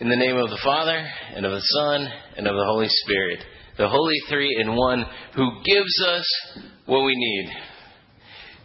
In the name of the Father, and of the Son, and of the Holy Spirit, the Holy Three in One, who gives us what we need.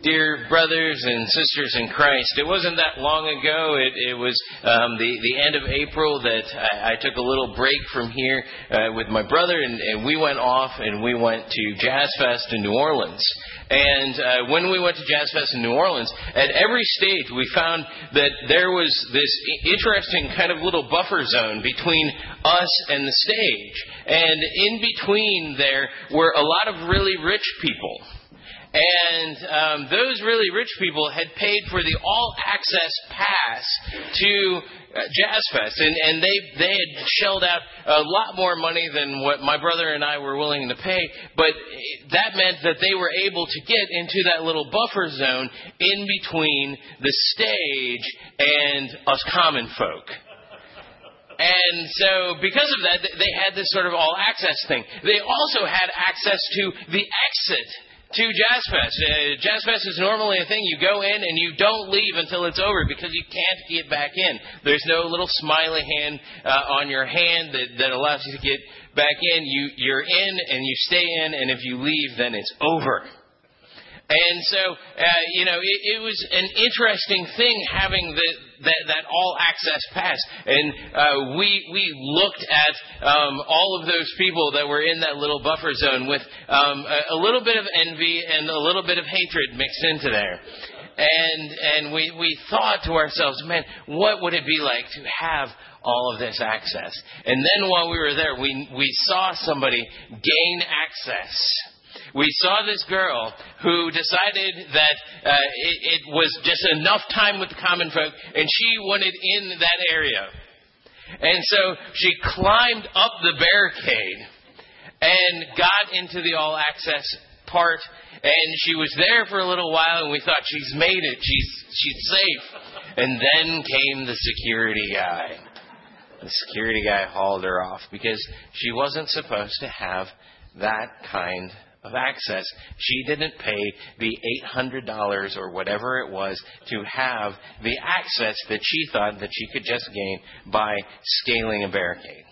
Dear brothers and sisters in Christ, it wasn't that long ago. It, it was um, the, the end of April that I, I took a little break from here uh, with my brother, and, and we went off and we went to Jazz Fest in New Orleans. And uh, when we went to Jazz Fest in New Orleans, at every stage we found that there was this interesting kind of little buffer zone between us and the stage. And in between there were a lot of really rich people and um, those really rich people had paid for the all access pass to uh, Jazz Fest, and, and they they had shelled out a lot more money than what my brother and I were willing to pay. But that meant that they were able to get into that little buffer zone in between the stage and us common folk. And so, because of that, they had this sort of all access thing. They also had access to the exit to Jazz Fest. Uh, Jazz Fest is normally a thing you go in and you don't leave until it's over because you can't get back in. There's no little smiley hand uh, on your hand that, that allows you to get back in. You, you're in and you stay in, and if you leave, then it's over. And so, uh, you know, it, it was an interesting thing having the, that, that all access pass. And uh, we, we looked at um, all of those people that were in that little buffer zone with um, a, a little bit of envy and a little bit of hatred mixed into there. And, and we, we thought to ourselves, man, what would it be like to have all of this access? And then while we were there, we, we saw somebody gain access we saw this girl who decided that uh, it, it was just enough time with the common folk, and she wanted in that area. And so she climbed up the barricade and got into the all access part. And she was there for a little while, and we thought she's made it. She's she's safe. And then came the security guy. The security guy hauled her off because she wasn't supposed to have that kind of access. She didn't pay the $800 or whatever it was to have the access that she thought that she could just gain by scaling a barricade.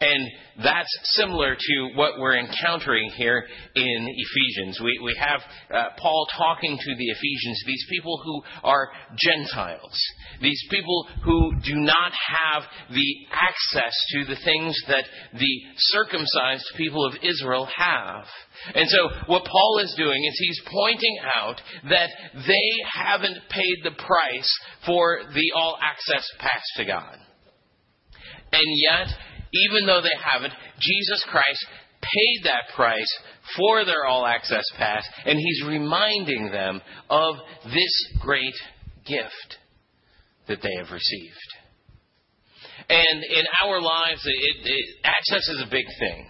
And that's similar to what we're encountering here in Ephesians. We, we have uh, Paul talking to the Ephesians, these people who are Gentiles, these people who do not have the access to the things that the circumcised people of Israel have. And so what Paul is doing is he's pointing out that they haven't paid the price for the all access pass to God. And yet, even though they haven't, Jesus Christ paid that price for their all access pass, and he's reminding them of this great gift that they have received. And in our lives, it, it, access is a big thing.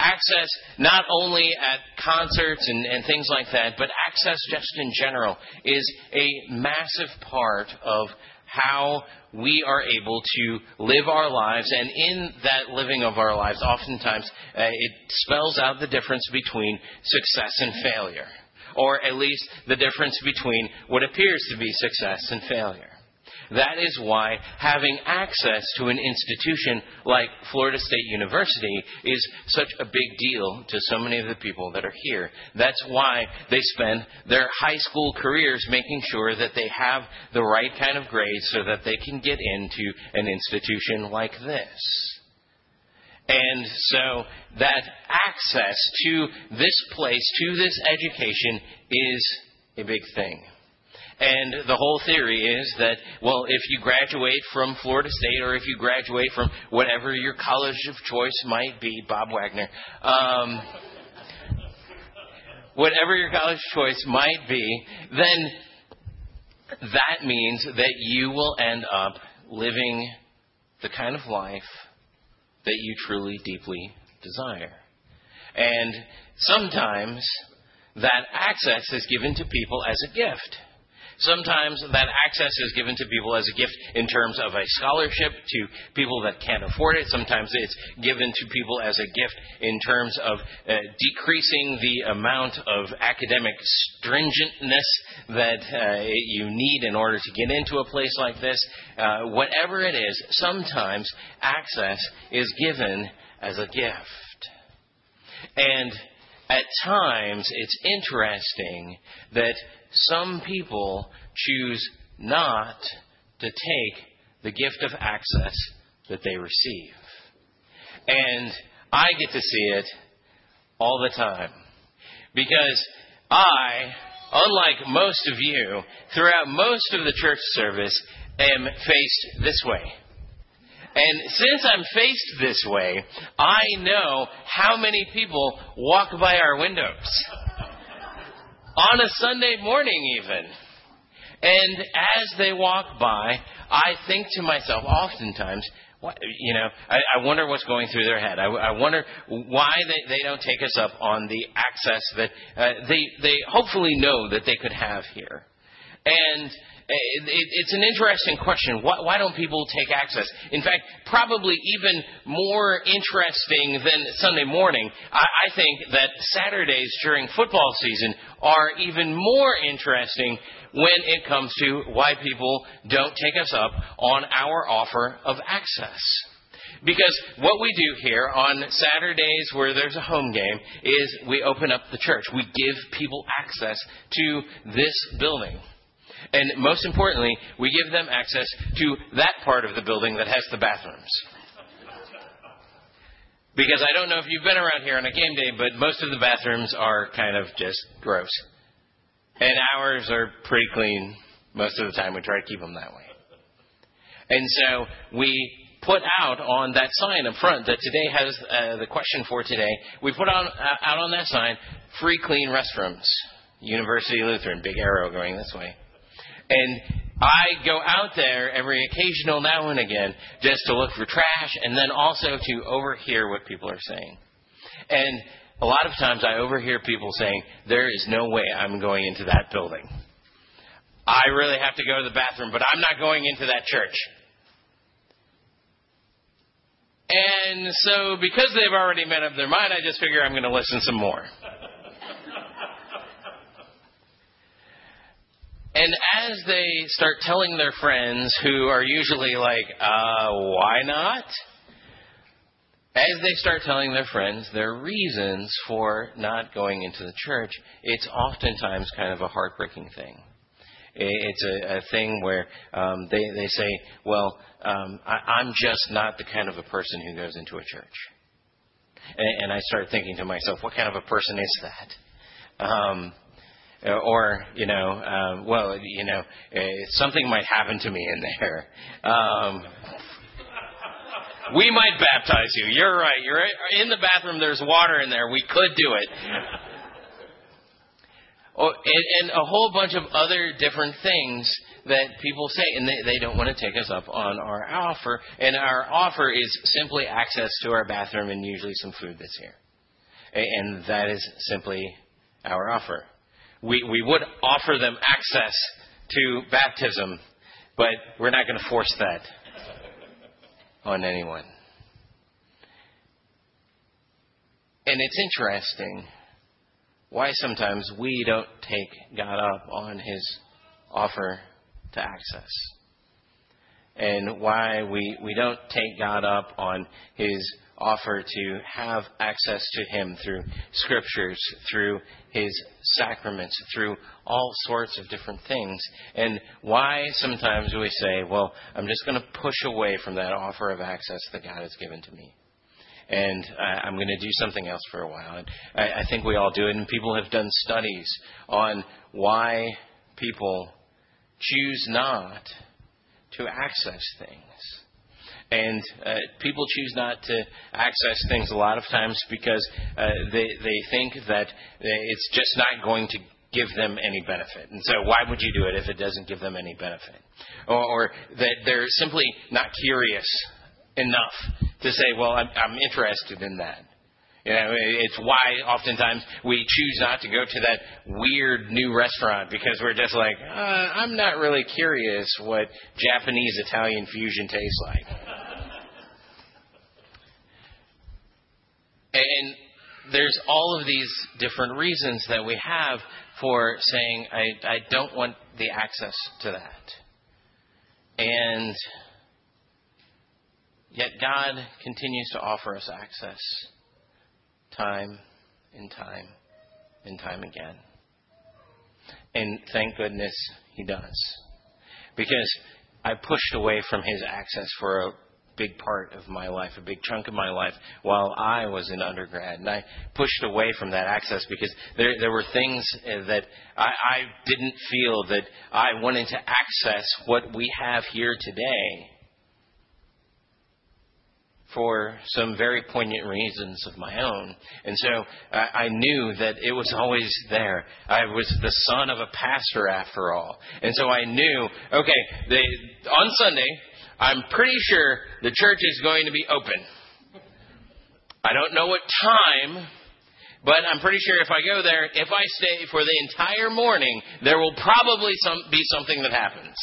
Access not only at concerts and, and things like that, but access just in general is a massive part of how we are able to live our lives. And in that living of our lives, oftentimes uh, it spells out the difference between success and failure, or at least the difference between what appears to be success and failure. That is why having access to an institution like Florida State University is such a big deal to so many of the people that are here. That's why they spend their high school careers making sure that they have the right kind of grades so that they can get into an institution like this. And so that access to this place, to this education, is a big thing. And the whole theory is that, well, if you graduate from Florida State or if you graduate from whatever your college of choice might be, Bob Wagner, um, whatever your college choice might be, then that means that you will end up living the kind of life that you truly, deeply desire. And sometimes that access is given to people as a gift. Sometimes that access is given to people as a gift in terms of a scholarship to people that can't afford it. Sometimes it's given to people as a gift in terms of uh, decreasing the amount of academic stringentness that uh, you need in order to get into a place like this. Uh, whatever it is, sometimes access is given as a gift. And at times, it's interesting that some people choose not to take the gift of access that they receive. And I get to see it all the time. Because I, unlike most of you, throughout most of the church service, am faced this way. And since I'm faced this way, I know how many people walk by our windows. On a Sunday morning, even. And as they walk by, I think to myself, oftentimes, what, you know, I, I wonder what's going through their head. I, I wonder why they, they don't take us up on the access that uh, they, they hopefully know that they could have here. And it's an interesting question. Why, why, don't people take access? In fact, probably even more interesting than Sunday morning, I, I think that Saturdays during football season are even more interesting when it comes to why people don't take us up on our offer of access. Because what we do here on Saturdays where there's a home game is we open up the church. We give people access to this building. And most importantly, we give them access to that part of the building that has the bathrooms. Because I don't know if you've been around here on a game day, but most of the bathrooms are kind of just gross. And ours are pretty clean most of the time. We try to keep them that way. And so we put out on that sign up front that today has uh, the question for today. We put on, uh, out on that sign, free clean restrooms. University Lutheran, big arrow going this way. And I go out there every occasional now and again just to look for trash and then also to overhear what people are saying. And a lot of times I overhear people saying, There is no way I'm going into that building. I really have to go to the bathroom, but I'm not going into that church. And so, because they've already made up their mind, I just figure I'm going to listen some more. And as they start telling their friends, who are usually like, uh, why not? As they start telling their friends their reasons for not going into the church, it's oftentimes kind of a heartbreaking thing. It's a, a thing where um, they, they say, well, um, I, I'm just not the kind of a person who goes into a church. And, and I start thinking to myself, what kind of a person is that? Um, uh, or you know, um, well, you know, uh, something might happen to me in there. Um, we might baptize you. You're right. You're in the bathroom. There's water in there. We could do it. Oh, and, and a whole bunch of other different things that people say, and they, they don't want to take us up on our offer. And our offer is simply access to our bathroom and usually some food that's here. And that is simply our offer we, we would offer them access to baptism, but we're not going to force that on anyone. And it's interesting why sometimes we don't take God up on his offer to access. And why we, we don't take God up on his offer to have access to Him through scriptures, through His sacraments, through all sorts of different things. And why sometimes we say, well, I'm just going to push away from that offer of access that God has given to me. And I, am going to do something else for a while. And I, I think we all do it. And people have done studies on why people choose not to access things. And uh, people choose not to access things a lot of times because uh, they, they think that it's just not going to give them any benefit. And so why would you do it if it doesn't give them any benefit? Or, or that they're simply not curious enough to say, well, I'm, I'm interested in that. You know, it's why oftentimes we choose not to go to that weird new restaurant because we're just like, uh, I'm not really curious what Japanese Italian fusion tastes like. and there's all of these different reasons that we have for saying, I, I don't want the access to that. And yet God continues to offer us access time and time and time again. And thank goodness He does. Because I pushed away from His access for a big part of my life, a big chunk of my life, while I was in undergrad. And I pushed away from that access because there, there were things uh, that I, I didn't feel that I wanted to access what we have here today for some very poignant reasons of my own. And so I, I knew that it was always there. I was the son of a pastor after all. And so I knew, okay, they, on Sunday, I'm pretty sure the church is going to be open. I don't know what time, but I'm pretty sure if I go there, if I stay for the entire morning, there will probably some, be something that happens.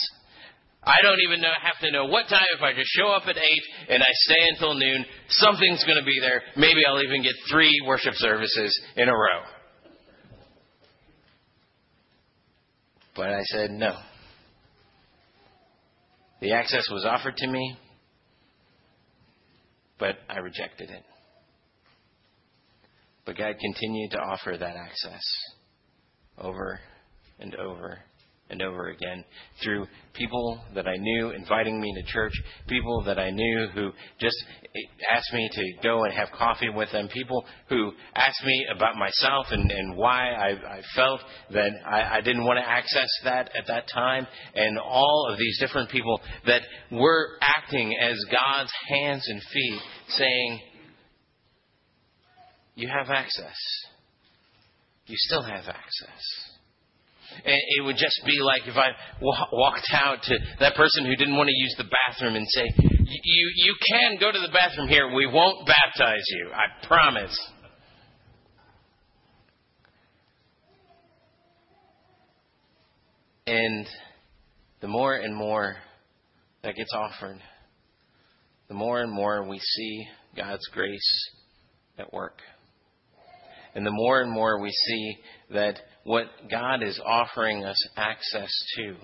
I don't even know, have to know what time. If I just show up at 8 and I stay until noon, something's going to be there. Maybe I'll even get three worship services in a row. But I said no. The access was offered to me, but I rejected it. But God continued to offer that access over and over and over again through people that I knew inviting me to church, people that I knew who just asked me to go and have coffee with them, people who asked me about myself and, and why I, I felt that I, I didn't want to access that at that time, and all of these different people that were acting as God's hands and feet, saying, You have access. You still have access. And it would just be like if I walked out to that person who didn't want to use the bathroom and say, "You you can go to the bathroom here. We won't baptize you. I promise." And the more and more that gets offered, the more and more we see God's grace at work. And the more and more we see that what God is offering us access to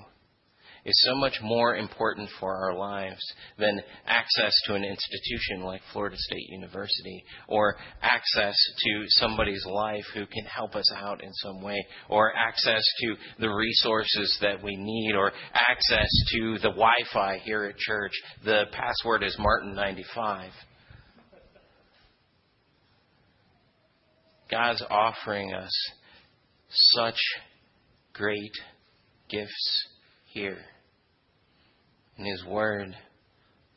is so much more important for our lives than access to an institution like Florida State University or access to somebody's life who can help us out in some way or access to the resources that we need or access to the Wi-Fi here at church. The password is Martin95. God's offering us such great gifts here in His Word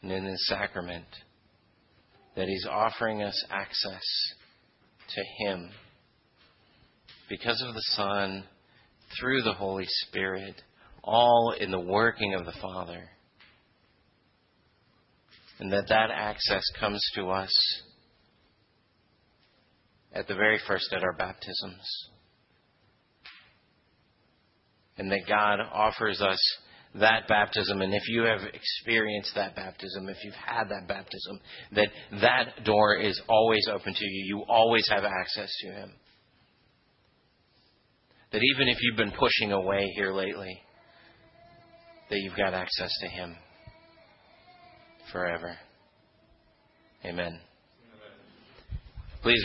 and in His sacrament that He's offering us access to Him because of the Son, through the Holy Spirit, all in the working of the Father. And that that access comes to us at the very first at our baptisms and that God offers us that baptism. And if you have experienced that baptism if you've had that baptism that that door is always open to you. You always have access to him. That even if you've been pushing away here lately that you've got access to him forever. Amen. Please